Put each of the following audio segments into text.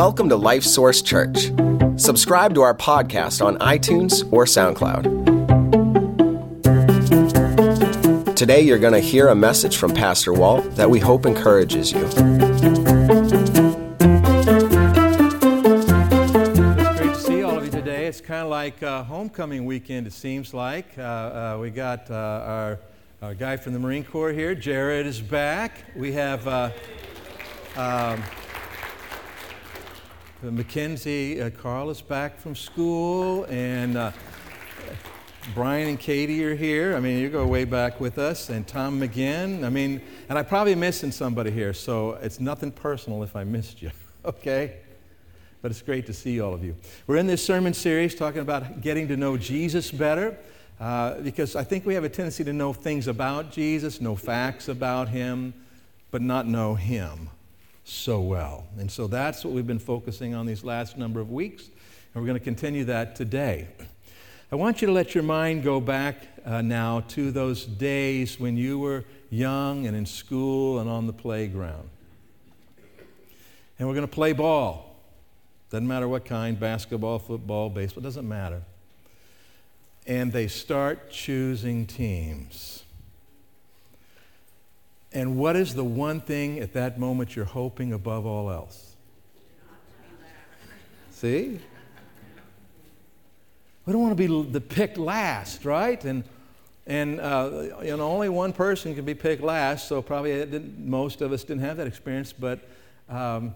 Welcome to Life Source Church. Subscribe to our podcast on iTunes or SoundCloud. Today, you're going to hear a message from Pastor Walt that we hope encourages you. It's great to see all of you today. It's kind of like uh, homecoming weekend, it seems like. Uh, uh, we got uh, our, our guy from the Marine Corps here. Jared is back. We have uh, um, Mackenzie uh, Carl is back from school, and uh, Brian and Katie are here. I mean, you go way back with us, and Tom McGinn. I mean, and I'm probably missing somebody here, so it's nothing personal if I missed you, okay? But it's great to see all of you. We're in this sermon series talking about getting to know Jesus better. Uh, because I think we have a tendency to know things about Jesus, know facts about him, but not know him so well. And so that's what we've been focusing on these last number of weeks, and we're going to continue that today. I want you to let your mind go back uh, now to those days when you were young and in school and on the playground. And we're going to play ball. Doesn't matter what kind basketball, football, baseball, doesn't matter. And they start choosing teams. And what is the one thing at that moment you're hoping above all else? See? We don't want to be the picked last, right? And and uh, you know, only one person can be picked last, so probably most of us didn't have that experience. But um,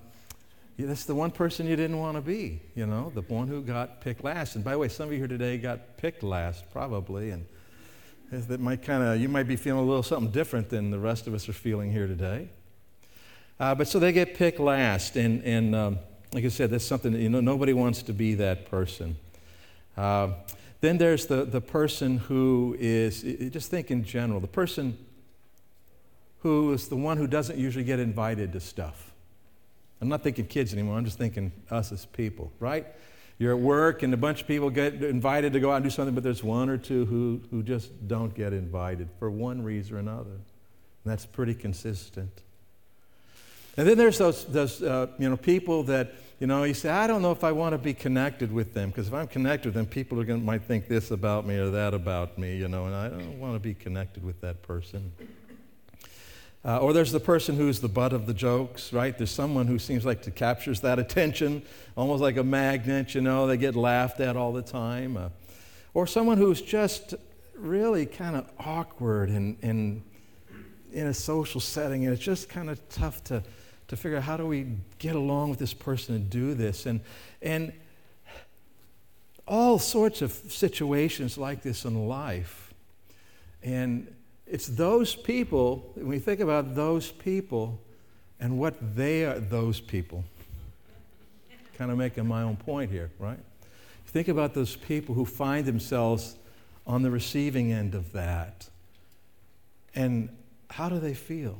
yeah, that's the one person you didn't want to be, you know, the one who got picked last. And by the way, some of you here today got picked last, probably, and that might kind of you might be feeling a little something different than the rest of us are feeling here today. Uh, but so they get picked last, and and um, like I said, that's something that you know nobody wants to be that person. Uh, then there's the, the person who is, just think in general, the person who is the one who doesn't usually get invited to stuff. I'm not thinking kids anymore, I'm just thinking us as people, right? You're at work and a bunch of people get invited to go out and do something, but there's one or two who, who just don't get invited for one reason or another. And that's pretty consistent. And then there's those, those uh, you know, people that you know, you say, I don't know if I want to be connected with them because if I'm connected with them, people are going might think this about me or that about me, you know, and I don't want to be connected with that person. Uh, or there's the person who's the butt of the jokes, right? There's someone who seems like to captures that attention, almost like a magnet, you know, they get laughed at all the time. Uh, or someone who's just really kind of awkward and, in a social setting, and it's just kind of tough to to figure out how do we get along with this person and do this. And, and all sorts of situations like this in life. And it's those people, when we think about those people and what they are, those people, kind of making my own point here, right? Think about those people who find themselves on the receiving end of that. And how do they feel?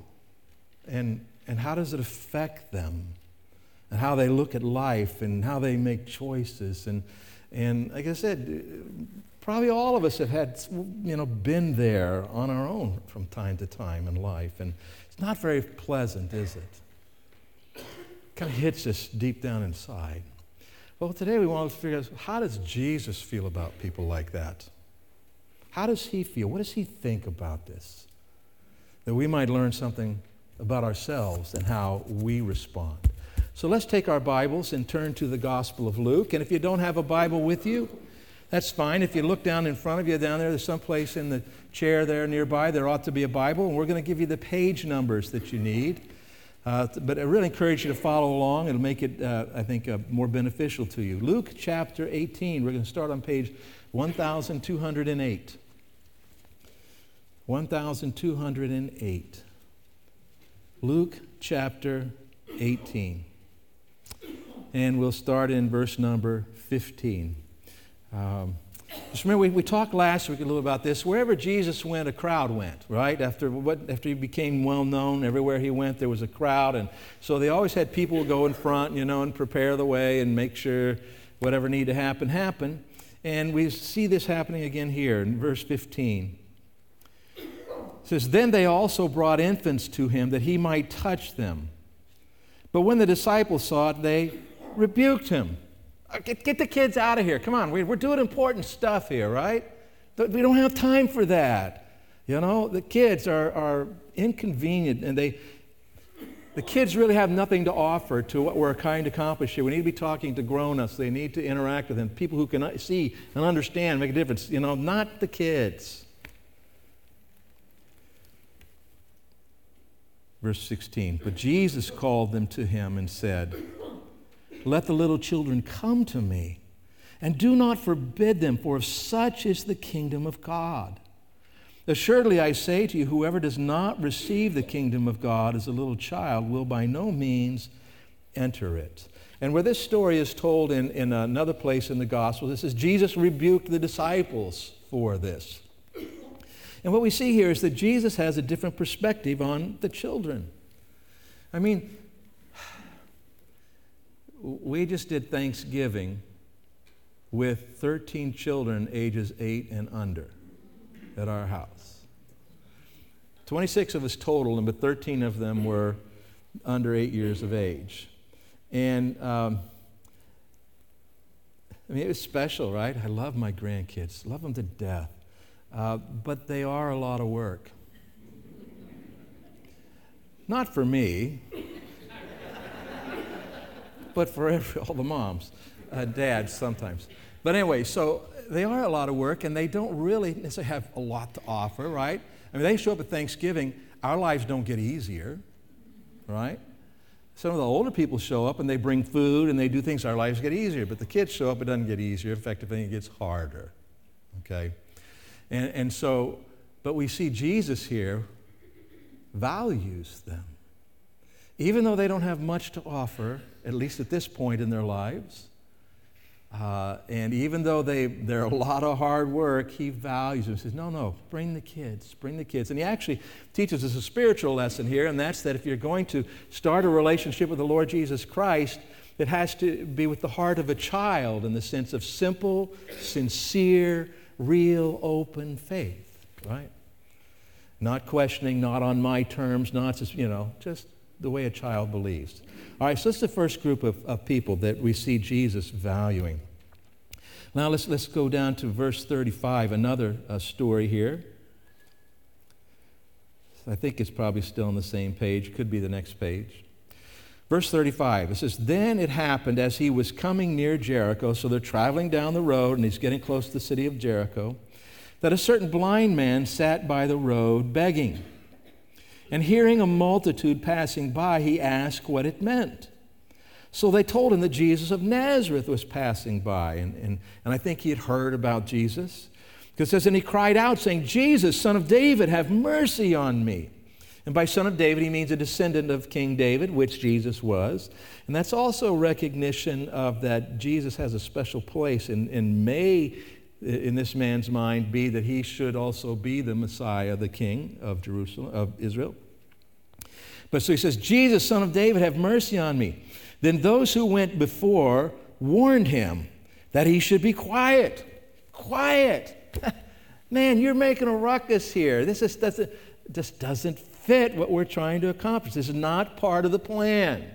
And and how does it affect them and how they look at life and how they make choices and and like I said, probably all of us have had you know been there on our own from time to time in life, and it's not very pleasant, is it? Kind of hits us deep down inside. Well, today we want to figure out how does Jesus feel about people like that? How does he feel? What does he think about this? That we might learn something about ourselves and how we respond. So let's take our Bibles and turn to the Gospel of Luke. And if you don't have a Bible with you, that's fine. If you look down in front of you, down there, there's some place in the chair there nearby, there ought to be a Bible, and we're going to give you the page numbers that you need. Uh, but I really encourage you to follow along. It'll make it, uh, I think, uh, more beneficial to you. Luke chapter 18. We're going to start on page 1208. 1208. Luke chapter 18. And we'll start in verse number 15. Um, just remember, we, we talked last week a little about this. Wherever Jesus went, a crowd went, right? After, what, after he became well known, everywhere he went, there was a crowd. And so they always had people go in front, you know, and prepare the way and make sure whatever needed to happen, happen. And we see this happening again here in verse 15. It says, Then they also brought infants to him that he might touch them. But when the disciples saw it, they rebuked him. Uh, get, get the kids out of here. Come on, we're doing important stuff here, right? We don't have time for that. You know, the kids are, are inconvenient and they, the kids really have nothing to offer to what we're trying to accomplish here. We need to be talking to grown ups. They need to interact with them, people who can see and understand, make a difference. You know, not the kids. Verse 16 But Jesus called them to him and said, Let the little children come to me, and do not forbid them, for such is the kingdom of God. Assuredly, I say to you, whoever does not receive the kingdom of God as a little child will by no means enter it. And where this story is told in, in another place in the gospel, this is Jesus rebuked the disciples for this. And what we see here is that Jesus has a different perspective on the children. I mean, we just did Thanksgiving with 13 children ages 8 and under at our house. 26 of us total, but 13 of them were under eight years of age. And um, I mean, it was special, right? I love my grandkids, love them to death. Uh, but they are a lot of work. Not for me, but for every, all the moms, uh, dads sometimes. But anyway, so they are a lot of work and they don't really necessarily have a lot to offer, right? I mean, they show up at Thanksgiving, our lives don't get easier, right? Some of the older people show up and they bring food and they do things, our lives get easier. But the kids show up, it doesn't get easier. In fact, if anything, it gets harder, okay? And, and so, but we see Jesus here values them. Even though they don't have much to offer, at least at this point in their lives, uh, and even though they, they're a lot of hard work, he values them. He says, No, no, bring the kids, bring the kids. And he actually teaches us a spiritual lesson here, and that's that if you're going to start a relationship with the Lord Jesus Christ, it has to be with the heart of a child in the sense of simple, sincere, real, open faith, right? Not questioning, not on my terms, not just, you know, just the way a child believes. All right, so that's the first group of, of people that we see Jesus valuing. Now let's, let's go down to verse 35, another uh, story here. I think it's probably still on the same page, could be the next page. Verse 35, it says, Then it happened as he was coming near Jericho, so they're traveling down the road and he's getting close to the city of Jericho, that a certain blind man sat by the road begging. And hearing a multitude passing by, he asked what it meant. So they told him that Jesus of Nazareth was passing by. And, and, and I think he had heard about Jesus. Because it says, And he cried out, saying, Jesus, son of David, have mercy on me. And by son of David, he means a descendant of King David, which Jesus was. And that's also recognition of that Jesus has a special place and, and may, in this man's mind, be that he should also be the Messiah, the King of Jerusalem, of Israel. But so he says, Jesus, son of David, have mercy on me. Then those who went before warned him that he should be quiet. Quiet. Man, you're making a ruckus here. This is, doesn't, just doesn't fit what we're trying to accomplish. This is not part of the plan.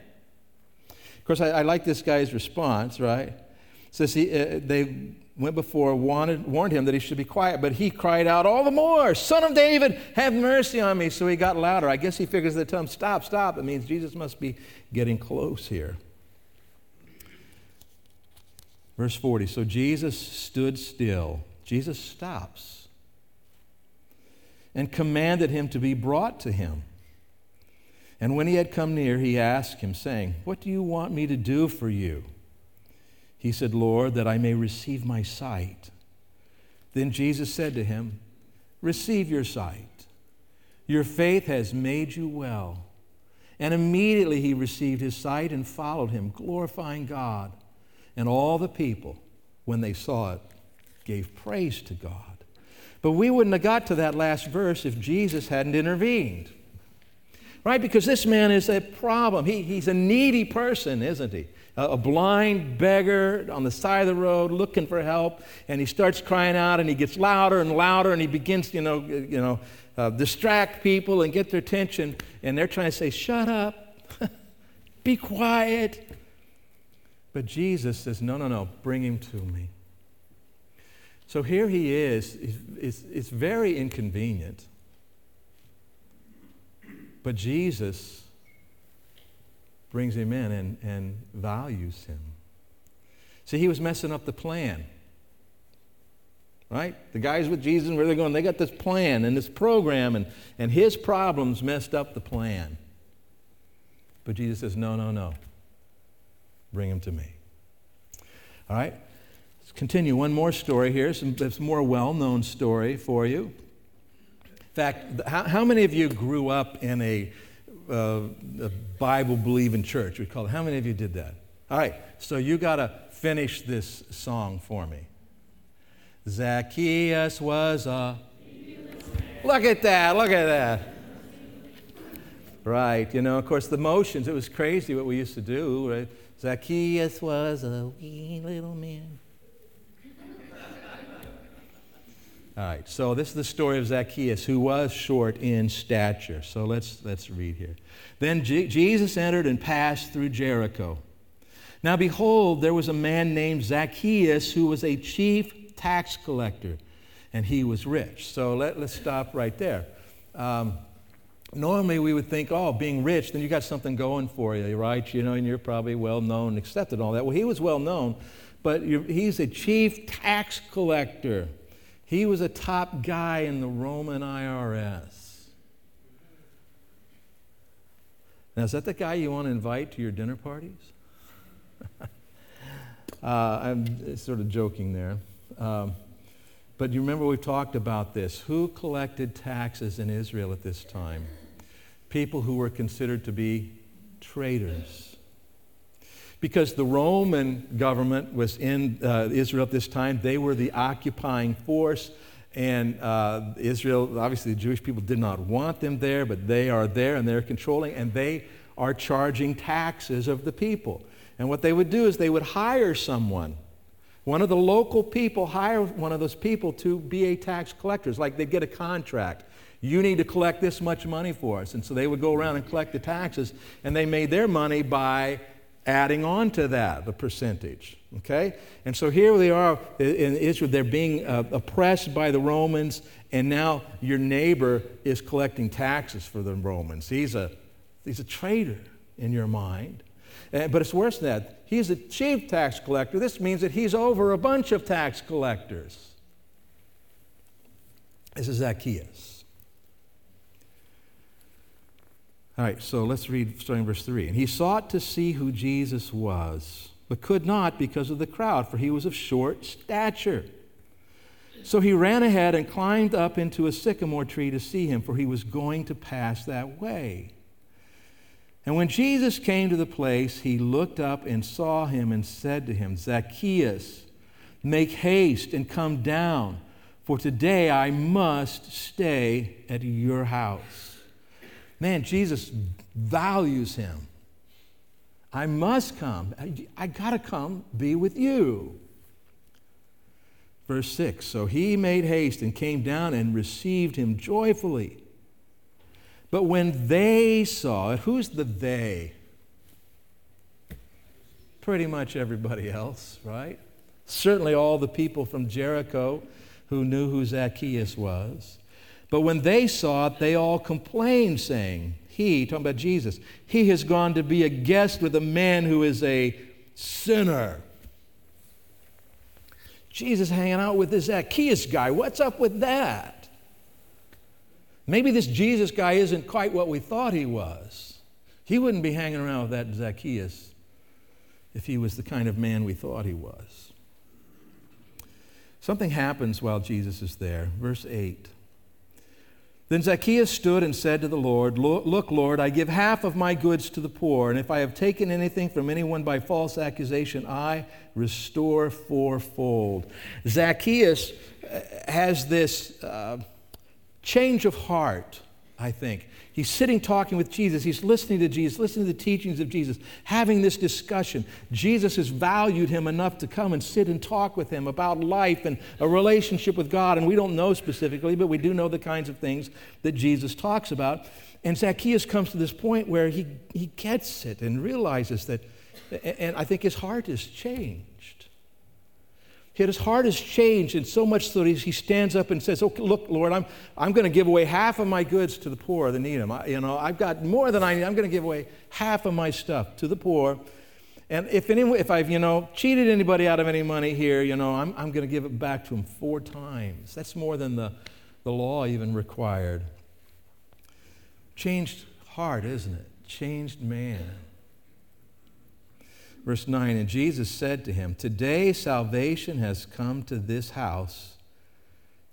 Of course, I, I like this guy's response, right? Says he, uh, they went before, wanted, warned him that he should be quiet, but he cried out all the more, Son of David, have mercy on me. So he got louder. I guess he figures tell him, Stop, stop. It means Jesus must be getting close here. Verse 40 So Jesus stood still. Jesus stops and commanded him to be brought to him. And when he had come near, he asked him, saying, What do you want me to do for you? He said, Lord, that I may receive my sight. Then Jesus said to him, Receive your sight. Your faith has made you well. And immediately he received his sight and followed him, glorifying God. And all the people, when they saw it, gave praise to God. But we wouldn't have got to that last verse if Jesus hadn't intervened. Right? Because this man is a problem. He, he's a needy person, isn't he? A blind beggar on the side of the road looking for help, and he starts crying out, and he gets louder and louder, and he begins, you know, you know, uh, distract people and get their attention, and they're trying to say, "Shut up, be quiet." But Jesus says, No, no, no, bring him to me. So here he is. It's, it's very inconvenient. But Jesus brings him in and, and values him. See, he was messing up the plan. Right? The guys with Jesus, where they're going, they got this plan and this program, and, and his problems messed up the plan. But Jesus says, No, no, no. Bring him to me. All right? Let's continue. One more story here, some, some more well known story for you. In fact, how, how many of you grew up in a, uh, a Bible believing church? We call it. How many of you did that? All right, so you got to finish this song for me. Zacchaeus was a. Look at that, look at that. Right, you know, of course, the motions, it was crazy what we used to do. Right? Zacchaeus was a wee little man. All right, so this is the story of Zacchaeus, who was short in stature. So let's, let's read here. Then Jesus entered and passed through Jericho. Now, behold, there was a man named Zacchaeus who was a chief tax collector, and he was rich. So let, us stop right there. Um, normally, we would think, oh, being rich, then you got something going for you, right? You know, and you're probably well known and accepted and all that. Well, he was well known, but he's a chief tax collector. He was a top guy in the Roman IRS. Now, is that the guy you want to invite to your dinner parties? uh, I'm sort of joking there. Um, but you remember we've talked about this. Who collected taxes in Israel at this time? People who were considered to be traitors. Because the Roman government was in uh, Israel at this time, they were the occupying force. And uh, Israel, obviously, the Jewish people did not want them there, but they are there and they're controlling, and they are charging taxes of the people. And what they would do is they would hire someone. One of the local people hire one of those people to be a tax collector. It's like they'd get a contract. You need to collect this much money for us. And so they would go around and collect the taxes, and they made their money by adding on to that the percentage. Okay? And so here they are in Israel, they're being uh, oppressed by the Romans, and now your neighbor is collecting taxes for the Romans. He's a, he's a traitor in your mind. Uh, but it's worse than that. He's a chief tax collector. This means that he's over a bunch of tax collectors. This is Zacchaeus. All right, so let's read starting verse 3. And he sought to see who Jesus was, but could not because of the crowd, for he was of short stature. So he ran ahead and climbed up into a sycamore tree to see him, for he was going to pass that way. And when Jesus came to the place, he looked up and saw him and said to him, Zacchaeus, make haste and come down, for today I must stay at your house. Man, Jesus values him. I must come. I, got to come be with you. Verse 6 So he made haste and came down and received him joyfully. But when they saw it, who's the they? Pretty much everybody else, right? Certainly all the people from Jericho who knew who Zacchaeus was. But when they saw it, they all complained, saying, He, talking about Jesus, he has gone to be a guest with a man who is a sinner. Jesus hanging out with this Zacchaeus guy. What's up with that? Maybe this Jesus guy isn't quite what we thought he was. He wouldn't be hanging around with that Zacchaeus if he was the kind of man we thought he was. Something happens while Jesus is there. Verse 8. Then Zacchaeus stood and said to the Lord, Look, Lord, I give half of my goods to the poor, and if I have taken anything from anyone by false accusation, I restore fourfold. Zacchaeus uh, has this. Uh, change of heart, I think. He's sitting talking with Jesus. He's listening to Jesus, listening to the teachings of Jesus, having this discussion. Jesus has valued him enough to come and sit and talk with him about life and a relationship with God. And we don't know specifically, but we do know the kinds of things that Jesus talks about. And Zacchaeus comes to this point where he, he gets it and realizes that And I think his heart has changed. His heart has changed, and so much so that he stands up and says, "Okay, look, Lord, I'm, I'm going to give away half of my goods to the poor that need them. I, you know, I've got more than I need. I'm going to give away half of my stuff to the poor. And if, anyone, if I've, you know, cheated anybody out of any money here, you know, I'm, I'm going to give it back to them four times. That's more than the, the law even required. Changed heart, isn't it? Changed man. Verse 9 And Jesus said to him, Today salvation has come to this house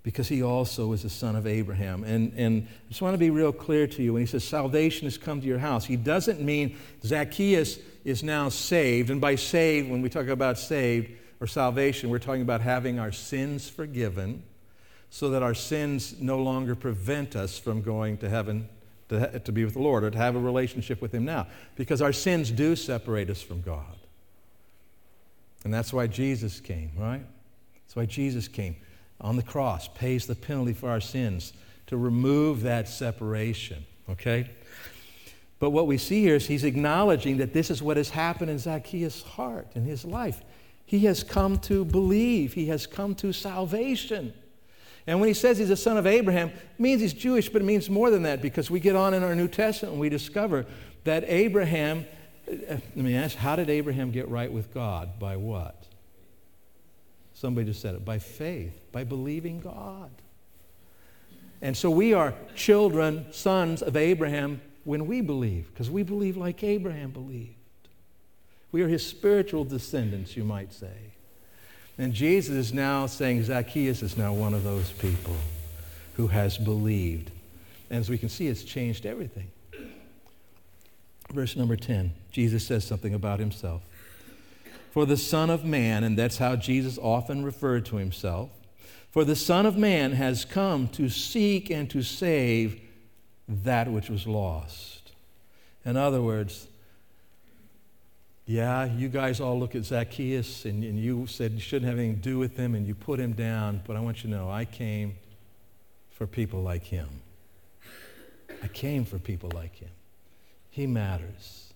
because he also is a son of Abraham. And, and I just want to be real clear to you when he says salvation has come to your house, he doesn't mean Zacchaeus is now saved. And by saved, when we talk about saved or salvation, we're talking about having our sins forgiven so that our sins no longer prevent us from going to heaven to, to be with the Lord or to have a relationship with Him now. Because our sins do separate us from God. And that's why Jesus came, right? That's why Jesus came on the cross, pays the penalty for our sins to remove that separation, okay? But what we see here is he's acknowledging that this is what has happened in Zacchaeus' heart, in his life. He has come to believe, he has come to salvation. And when he says he's a son of Abraham, it means he's Jewish, but it means more than that because we get on in our New Testament and we discover that Abraham, let me ask, how did Abraham get right with God? By what? Somebody just said it. By faith, by believing God. And so we are children, sons of Abraham when we believe, because we believe like Abraham believed. We are his spiritual descendants, you might say. And Jesus is now saying Zacchaeus is now one of those people who has believed. And as we can see, it's changed everything. Verse number 10, Jesus says something about himself. For the Son of Man, and that's how Jesus often referred to himself, for the Son of Man has come to seek and to save that which was lost. In other words, yeah, you guys all look at Zacchaeus and, and you said you shouldn't have anything to do with him and you put him down, but I want you to know I came for people like him. I came for people like him. He matters,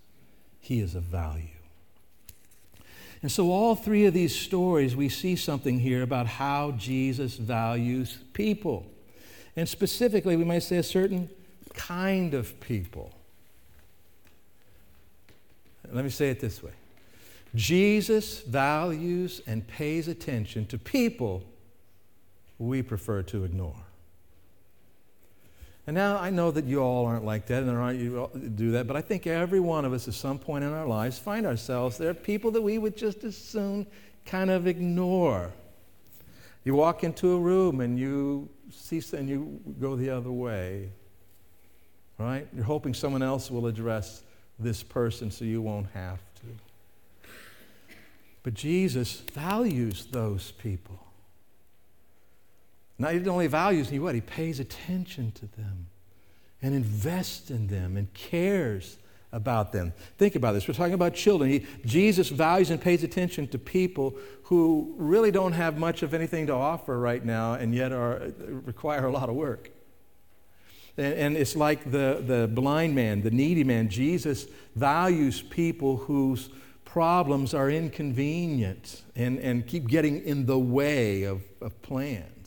he is of value. And so, all three of these stories, we see something here about how Jesus values people. And specifically, we might say a certain kind of people. Let me say it this way Jesus values and pays attention to people we prefer to ignore. And now I know that you all aren't like that, and aren't you do that, but I think every one of us at some point in our lives find ourselves there are people that we would just as soon kind of ignore. You walk into a room and you see and you go the other way. Right? You're hoping someone else will address this person so you won't have to. But Jesus values those people. Not only values, he what? He pays attention to them and invests in them and cares about them. Think about this. We're talking about children. He, Jesus values and pays attention to people who really don't have much of anything to offer right now and yet are, require a lot of work. And, and it's like the, the blind man, the needy man. Jesus values people whose problems are inconvenient and, and keep getting in the way of, of plans.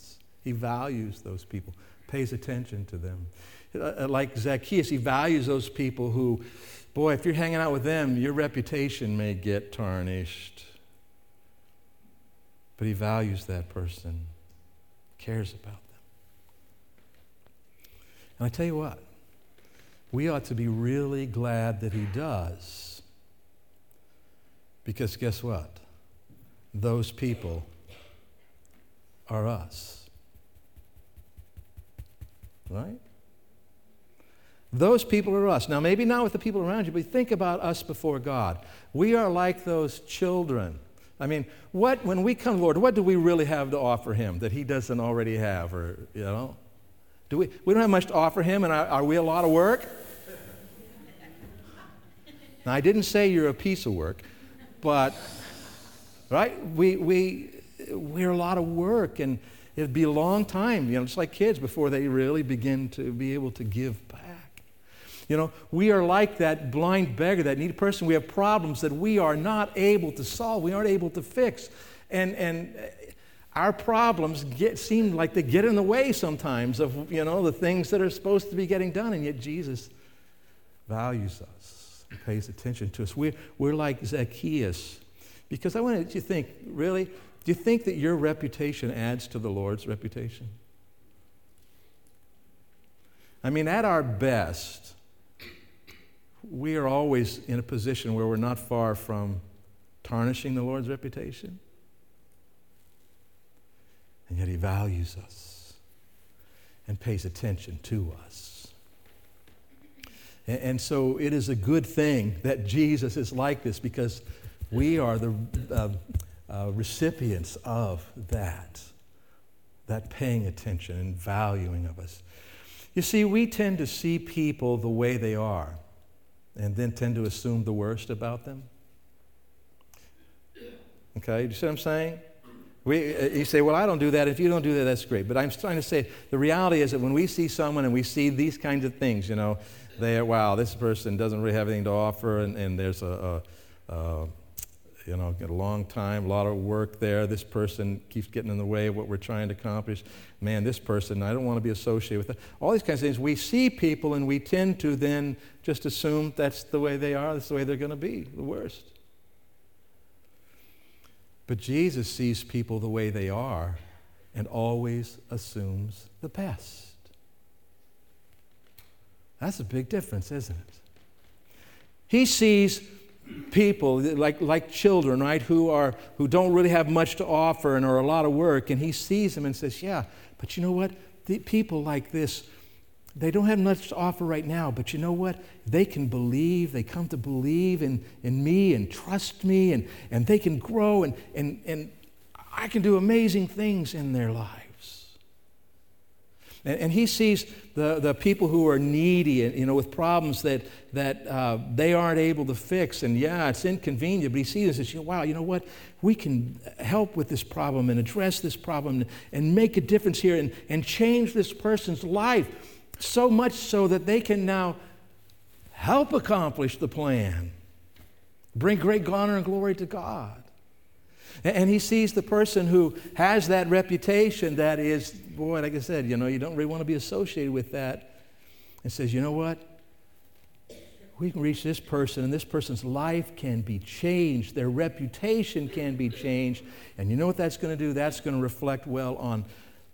He values those people, pays attention to them. Uh, like Zacchaeus, he values those people who, boy, if you're hanging out with them, your reputation may get tarnished. But he values that person, cares about them. And I tell you what, we ought to be really glad that he does. Because guess what? Those people are us. Right? Those people are us. Now, maybe not with the people around you, but think about us before God. We are like those children. I mean, what, when we come, Lord, what do we really have to offer Him that He doesn't already have? Or, you know? Do we, we don't have much to offer him, and are, are we a lot of work? Now, I didn't say you're a piece of work, but, right? We, we, we're a lot of work, and it'd be a long time, you know, just like kids before they really begin to be able to give back. You know, we are like that blind beggar, that needy person. We have problems that we are not able to solve, we aren't able to fix. And, and uh, our problems get, seem like they get in the way sometimes of, you know, the things that are supposed to be getting done. And yet Jesus values us and pays attention to us. We're, we're like Zacchaeus. Because I want you to think, really, do you think that your reputation adds to the Lord's reputation? I mean, at our best, we are always in a position where we're not far from tarnishing the Lord's reputation. And yet He values us and pays attention to us. And, so it is a good thing that Jesus is like this because we are the uh, uh, recipients of that, that paying attention and valuing of us. You see, we tend to see people the way they are and then tend to assume the worst about them. Okay, you see what I'm saying? We, uh, you say, well, I don't do that. If you don't do that, that's great. But I'm trying to say the reality is that when we see someone and we see these kinds of things, you know, they are, wow, this person doesn't really have anything to offer, and, and there's a, a, a you know, a long time, a lot of work there. This person keeps getting in the way of what we're trying to accomplish. Man, this person, I don't want to be associated with it. All these kinds of things. We see people and we tend to then just assume that's the way they are, that's the way they're going to be, the worst. But Jesus sees people the way they are and always assumes the best. That's a big difference, isn't it? He sees people like, like children right who are who don't really have much to offer and are a lot of work and he sees them and says yeah but you know what? The people like this they don't have much to offer right now but you know what? They can believe they come to believe in, in me and trust me and, and they can grow and, and, and i can do amazing things in their lives and, and he sees the, the people who are needy, and, you know, with problems that, that uh, they aren't able to fix. And yeah, it's inconvenient, but he sees this and says, wow, you know what? We can help with this problem and address this problem and make a difference here and, and change this person's life so much so that they can now help accomplish the plan, bring great honor and glory to God. And he sees the person who has that reputation that is, boy, like I said, you know, you don't really want to be associated with that. And says, you know what? We can reach this person, and this person's life can be changed. Their reputation can be changed. And you know what that's going to do? That's going to reflect well on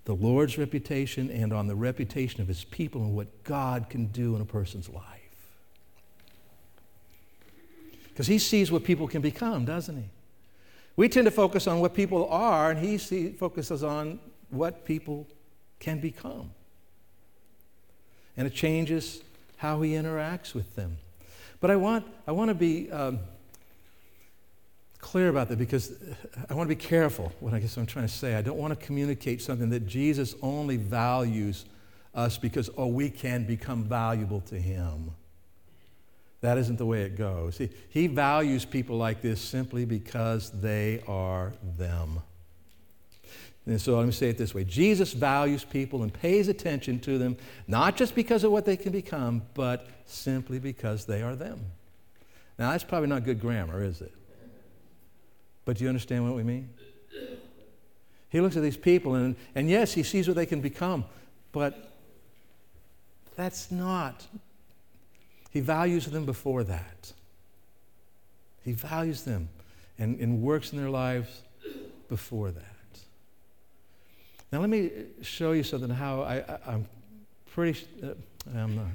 the Lord's reputation and on the reputation of his people and what God can do in a person's life. Because he sees what people can become, doesn't he? We tend to focus on what people are, and he see, focuses on what people can become. And it changes how he interacts with them. But I want, I want to be um, clear about that because I want to be careful what I guess I'm trying to say. I don't want to communicate something that Jesus only values us because, oh, we can become valuable to him. That isn't the way it goes. He, he values people like this simply because they are them. And so let me say it this way Jesus values people and pays attention to them, not just because of what they can become, but simply because they are them. Now, that's probably not good grammar, is it? But do you understand what we mean? He looks at these people, and, and yes, he sees what they can become, but that's not he values them before that. He values them and, and works in their lives before that. Now, let me show you something how I, am pretty, uh, I'm not,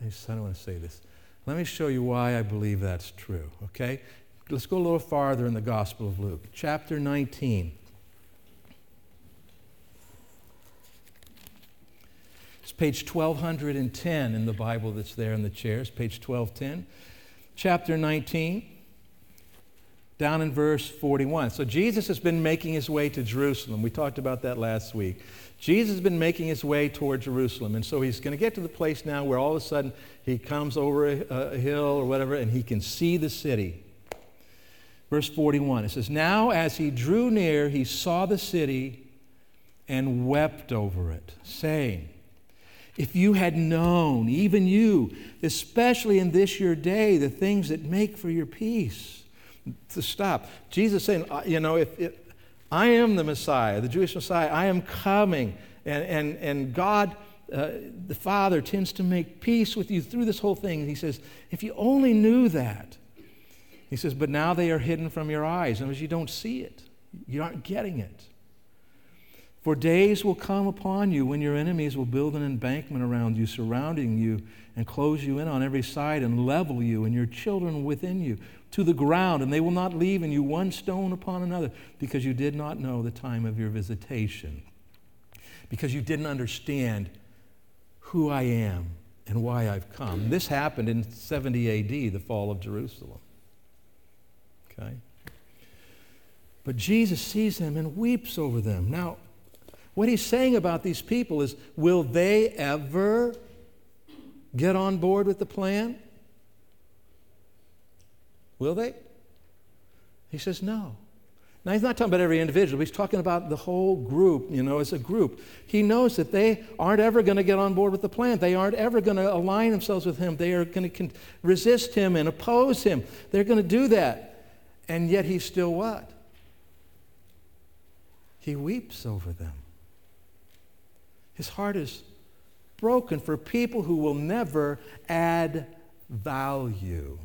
I don't want to say this. Let me show you why I believe that's true, okay? Let's go a little farther in the Gospel of Luke, chapter 19. Page 1210 in the Bible that's there in the chairs, page 1210. Chapter 19, down in verse 41. So Jesus has been making his way to Jerusalem. We talked about that last week. Jesus has been making his way toward Jerusalem. And so he's going to get to the place now where all of a sudden he comes over a, a hill or whatever and he can see the city. Verse 41, it says, Now as he drew near, he saw the city and wept over it, saying, If you had known, even you, especially in this your day, the things that make for your peace. To stop. Jesus saying, you know, if, I am the Messiah, the Jewish Messiah, I am coming. And, and, and God, uh, the Father, tends to make peace with you through this whole thing. And he says, if you only knew that. He says, but now they are hidden from your eyes. Other words, you don't see it, you aren't getting it. For days will come upon you when your enemies will build an embankment around you, surrounding you, and close you in on every side, and level you and your children within you to the ground, and they will not leave in you one stone upon another, because you did not know the time of your visitation, because you didn't understand who I am and why I've come. This happened in 70 AD, the fall of Jerusalem. Okay? But Jesus sees them and weeps over them. Now, what he's saying about these people is will they ever get on board with the plan? Will they? He says no. Now, he's not talking about every individual, he's talking about the whole group, you know, as a group. He knows that they aren't ever going to get on board with the plan. They aren't ever going to align themselves with him. They are going to resist him and oppose him. They're going to do that. And yet, he's still what? He weeps over them. His heart is broken for people who will never add value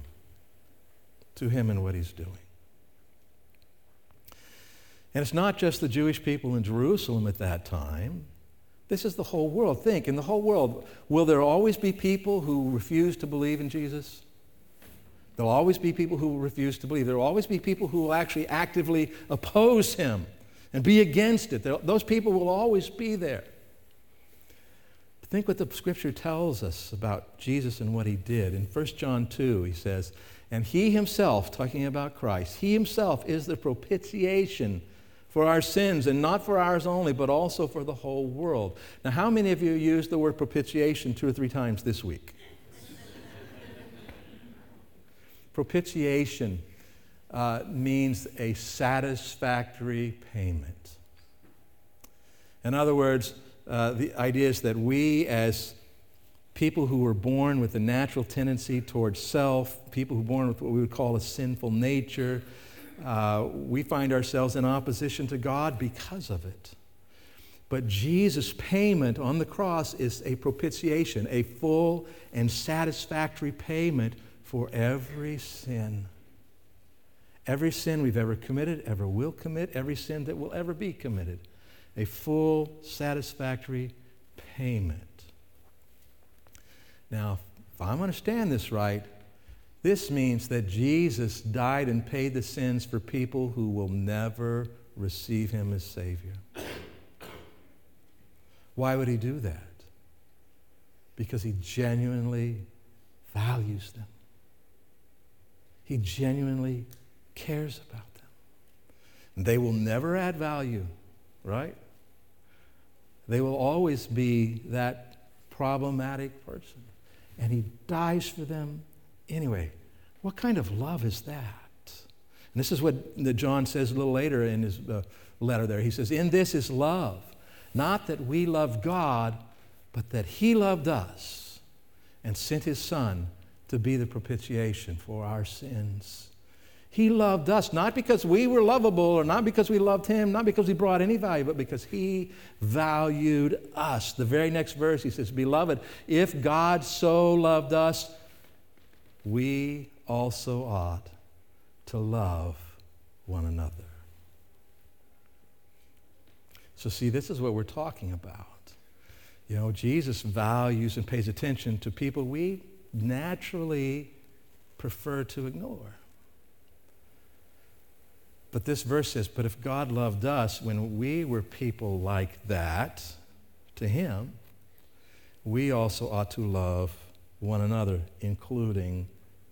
to him and what he's doing. And it's not just the Jewish people in Jerusalem at that time. This is the whole world. Think, in the whole world, will there always be people who refuse to believe in Jesus? There'll always be people who refuse to believe. There will always be people who will actually actively oppose him and be against it. Those people will always be there. Think what the scripture tells us about Jesus and what he did. In 1 John 2, he says, And he himself, talking about Christ, he himself is the propitiation for our sins, and not for ours only, but also for the whole world. Now, how many of you used the word propitiation two or three times this week? propitiation uh, means a satisfactory payment. In other words, uh, the idea is that we, as people who were born with a natural tendency towards self, people who were born with what we would call a sinful nature, uh, we find ourselves in opposition to God because of it. But Jesus' payment on the cross is a propitiation, a full and satisfactory payment for every sin. Every sin we've ever committed, ever will commit, every sin that will ever be committed a full, satisfactory payment. Now, if I'm understand this right, this means that Jesus died and paid the sins for people who will never receive him as Savior. Why would he do that? Because he genuinely values them. He genuinely cares about them. They will never add value, right? They will always be that problematic person. And he dies for them anyway. What kind of love is that? And this is what John says a little later in his uh, letter there. He says, In this is love. Not that we loved God, but that he loved us and sent his Son to be the propitiation for our sins. He loved us not because we were lovable or not because we loved him, not because we brought any value, but because he valued us. The very next verse, he says, Beloved, if God so loved us, we also ought to love one another. So, see, this is what we're talking about. You know, Jesus values and pays attention to people we naturally prefer to ignore. But this verse says, But if God loved us when we were people like that to Him, we also ought to love one another, including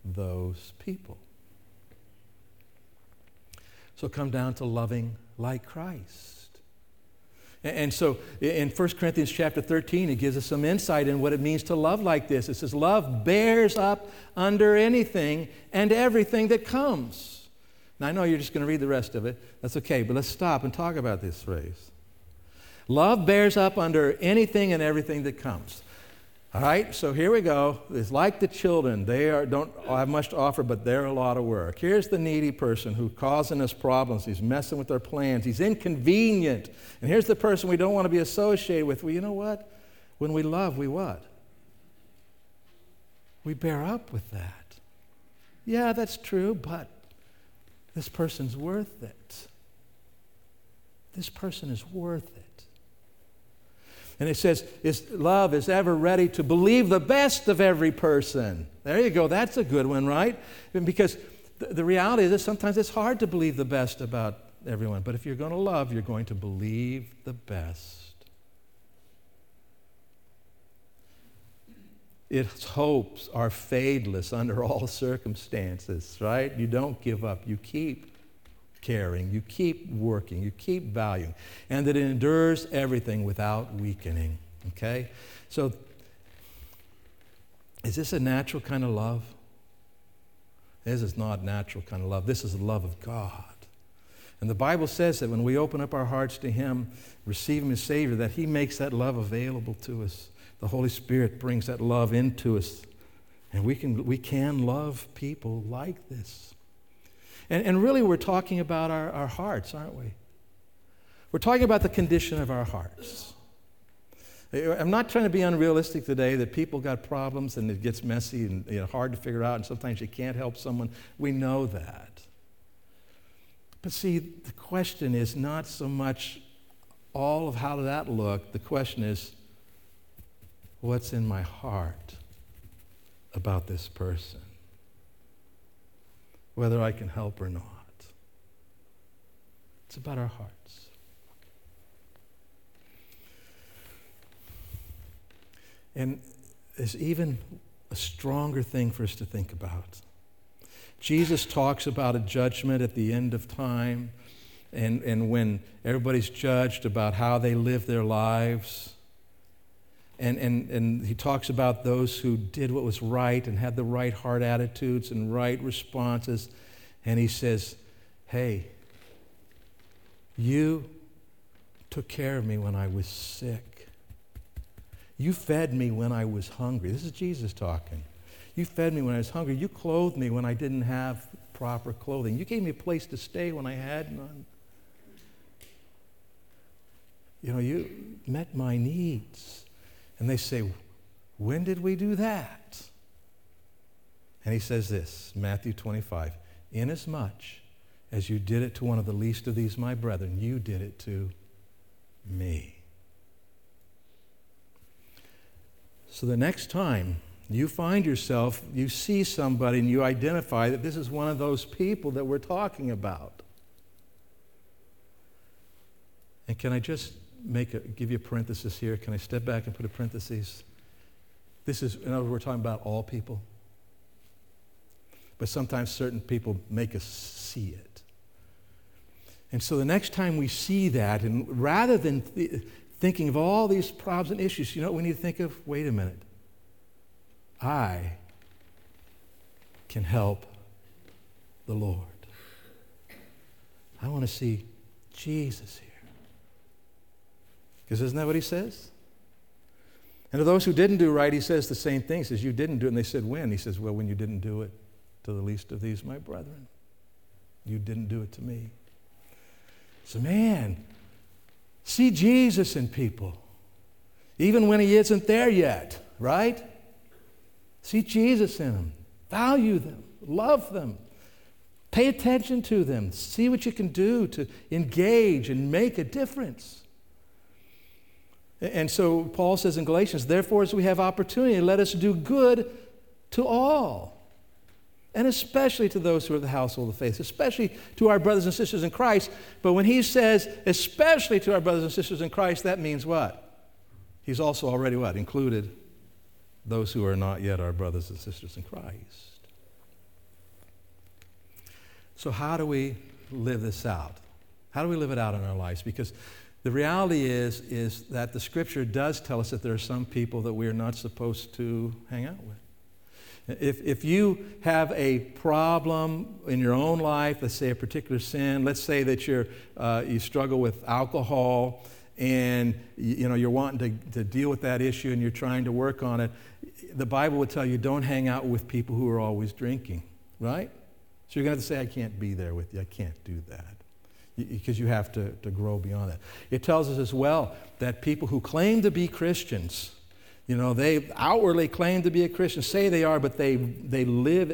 those people. So come down to loving like Christ. And so in 1 Corinthians chapter 13, it gives us some insight in what it means to love like this. It says, Love bears up under anything and everything that comes. Now, I know you're just going to read the rest of it. That's okay, but let's stop and talk about this phrase. Love bears up under anything and everything that comes. All right, so here we go. It's like the children. They are, don't have much to offer, but they're a lot of work. Here's the needy person who's causing us problems. He's messing with our plans. He's inconvenient. And here's the person we don't want to be associated with. Well, you know what? When we love, we what? We bear up with that. Yeah, that's true, but this person's worth it. This person is worth it. And it says, is, love is ever ready to believe the best of every person. There you go. That's a good one, right? Because the, the reality is that sometimes it's hard to believe the best about everyone. But if you're going to love, you're going to believe the best. Its hopes are fadeless under all circumstances, right? You don't give up. You keep caring, you keep working, you keep valuing, and that it endures everything without weakening. Okay? So, is this a natural kind of love? This is not natural kind of love. This is the love of God. And the Bible says that when we open up our hearts to Him, receive Him as Savior, that He makes that love available to us. The Holy Spirit brings that love into us. And we can, we can love people like this. And, and really, we're talking about our, our hearts, aren't we? We're talking about the condition of our hearts. I'm not trying to be unrealistic today that people got problems and it gets messy and you know, hard to figure out, and sometimes you can't help someone. We know that. But see, the question is not so much all of how that look. The question is, what's in my heart about this person? whether I can help or not. It's about our hearts. And there's even a stronger thing for us to think about. Jesus talks about a judgment at the end of time, and, and when everybody's judged about how they live their lives. And, and, and he talks about those who did what was right and had the right heart attitudes and right responses. And he says, Hey, you took care of me when I was sick. You fed me when I was hungry. This is Jesus talking. You fed me when I was hungry. You clothed me when I didn't have proper clothing. You gave me a place to stay when I had none. You know, you met my needs. And they say, When did we do that? And he says this Matthew 25 Inasmuch as you did it to one of the least of these, my brethren, you did it to me. So the next time you find yourself, you see somebody and you identify that this is one of those people that we're talking about. And can I just make a, give you a parenthesis here. Can I step back and put a parenthesis? This is, in other words, we're talking about all people. But sometimes certain people make us see it. And so the next time we see that, and rather than th- thinking of all these problems and issues, you know what we need to think of? Wait a minute. I can help the Lord. I want to see Jesus here. Because isn't that what he says? And to those who didn't do right, he says the same thing. He says, You didn't do it. And they said, When? He says, Well, when you didn't do it to the least of these, my brethren. You didn't do it to me. So, man, see Jesus in people, even when he isn't there yet, right? See Jesus in them. Value them. Love them. Pay attention to them. See what you can do to engage and make a difference. And so Paul says in Galatians, therefore, as we have opportunity, let us do good to all. And especially to those who are the household of faith, especially to our brothers and sisters in Christ. But when he says, especially to our brothers and sisters in Christ, that means what? He's also already what? Included those who are not yet our brothers and sisters in Christ. So, how do we live this out? How do we live it out in our lives? Because the reality is, is that the scripture does tell us that there are some people that we are not supposed to hang out with. If, if you have a problem in your own life, let's say a particular sin, let's say that you're, uh, you struggle with alcohol, and you know you're wanting to, to deal with that issue and you're trying to work on it, the Bible would tell you don't hang out with people who are always drinking, right? So you're going to have to say, I can't be there with you. I can't do that. Because you have to, to grow beyond that. It tells us as well that people who claim to be Christians, you know, they outwardly claim to be a Christian, say they are, but they, they live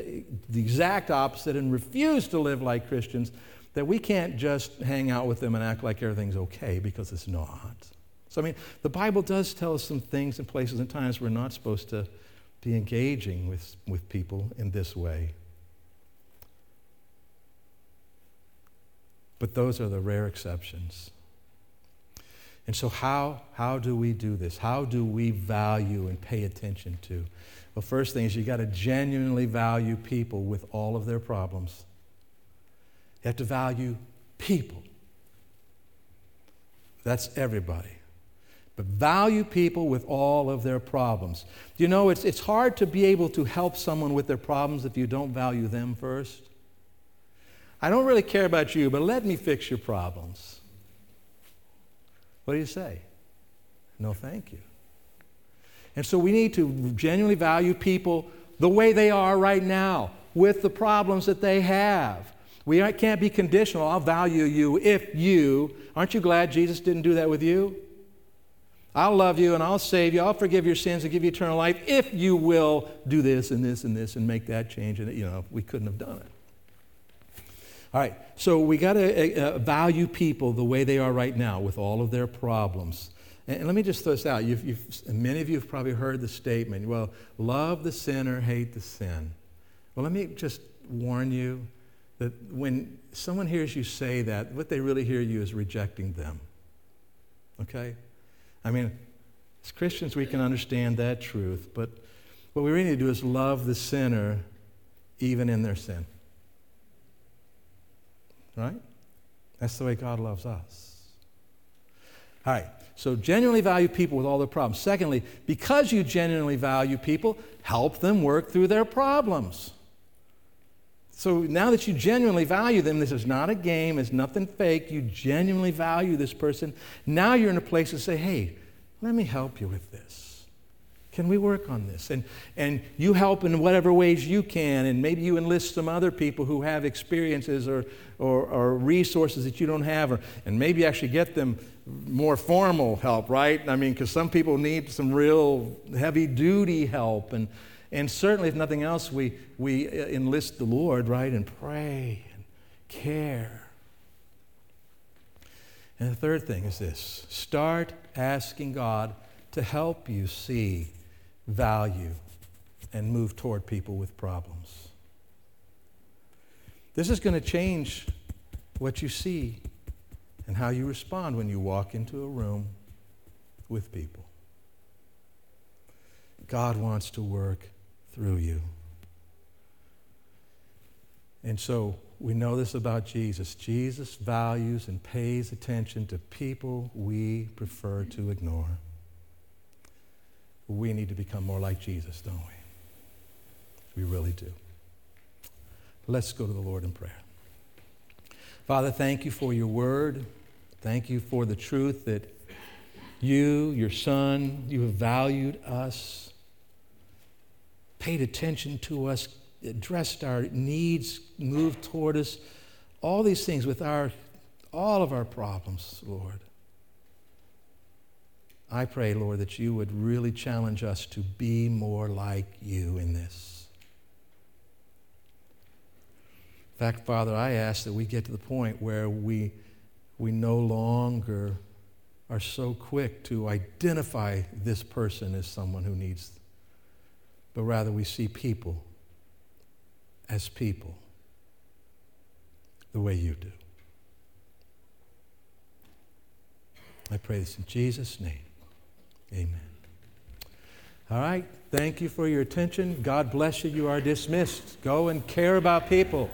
the exact opposite and refuse to live like Christians, that we can't just hang out with them and act like everything's okay because it's not. So, I mean, the Bible does tell us some things and places and times we're not supposed to be engaging with, with people in this way. But those are the rare exceptions. And so, how, how do we do this? How do we value and pay attention to? Well, first thing is you got to genuinely value people with all of their problems. You have to value people. That's everybody. But value people with all of their problems. You know, it's, it's hard to be able to help someone with their problems if you don't value them first. I don't really care about you, but let me fix your problems. What do you say? No, thank you. And so we need to genuinely value people the way they are right now, with the problems that they have. We can't be conditional. I'll value you if you. Aren't you glad Jesus didn't do that with you? I'll love you and I'll save you. I'll forgive your sins and give you eternal life if you will do this and this and this and make that change. And, you know, we couldn't have done it. All right, so we got to uh, value people the way they are right now with all of their problems. And, and let me just throw this out. You've, you've, many of you have probably heard the statement, well, love the sinner, hate the sin. Well, let me just warn you that when someone hears you say that, what they really hear you is rejecting them. Okay? I mean, as Christians, we can understand that truth, but what we really need to do is love the sinner even in their sin. Right? That's the way God loves us. All right, so genuinely value people with all their problems. Secondly, because you genuinely value people, help them work through their problems. So now that you genuinely value them, this is not a game, it's nothing fake. You genuinely value this person. Now you're in a place to say, hey, let me help you with this. Can we work on this? And, and you help in whatever ways you can, and maybe you enlist some other people who have experiences or, or, or resources that you don't have, or, and maybe actually get them more formal help, right? I mean, because some people need some real heavy duty help. And, and certainly, if nothing else, we, we uh, enlist the Lord, right, and pray and care. And the third thing is this start asking God to help you see value and move toward people with problems. This is going to change what you see and how you respond when you walk into a room with people. God wants to work through you. And so we know this about Jesus. Jesus values and pays attention to people we prefer to ignore. We need to become more like Jesus, don't we? We really do. Let's go to the Lord in prayer. Father, thank you for your word. Thank you for the truth that you, your son, you have valued us paid attention to us, addressed our needs, moved toward us, all these things with our, all of our problems, Lord. I pray, Lord, that you would really challenge us to be more like you in this. In fact, Father, I ask that we get to the point where we, we no longer are so quick to identify this person as someone who needs but rather we see people as people the way you do. I pray this in Jesus' name. Amen. All right. Thank you for your attention. God bless you. You are dismissed. Go and care about people.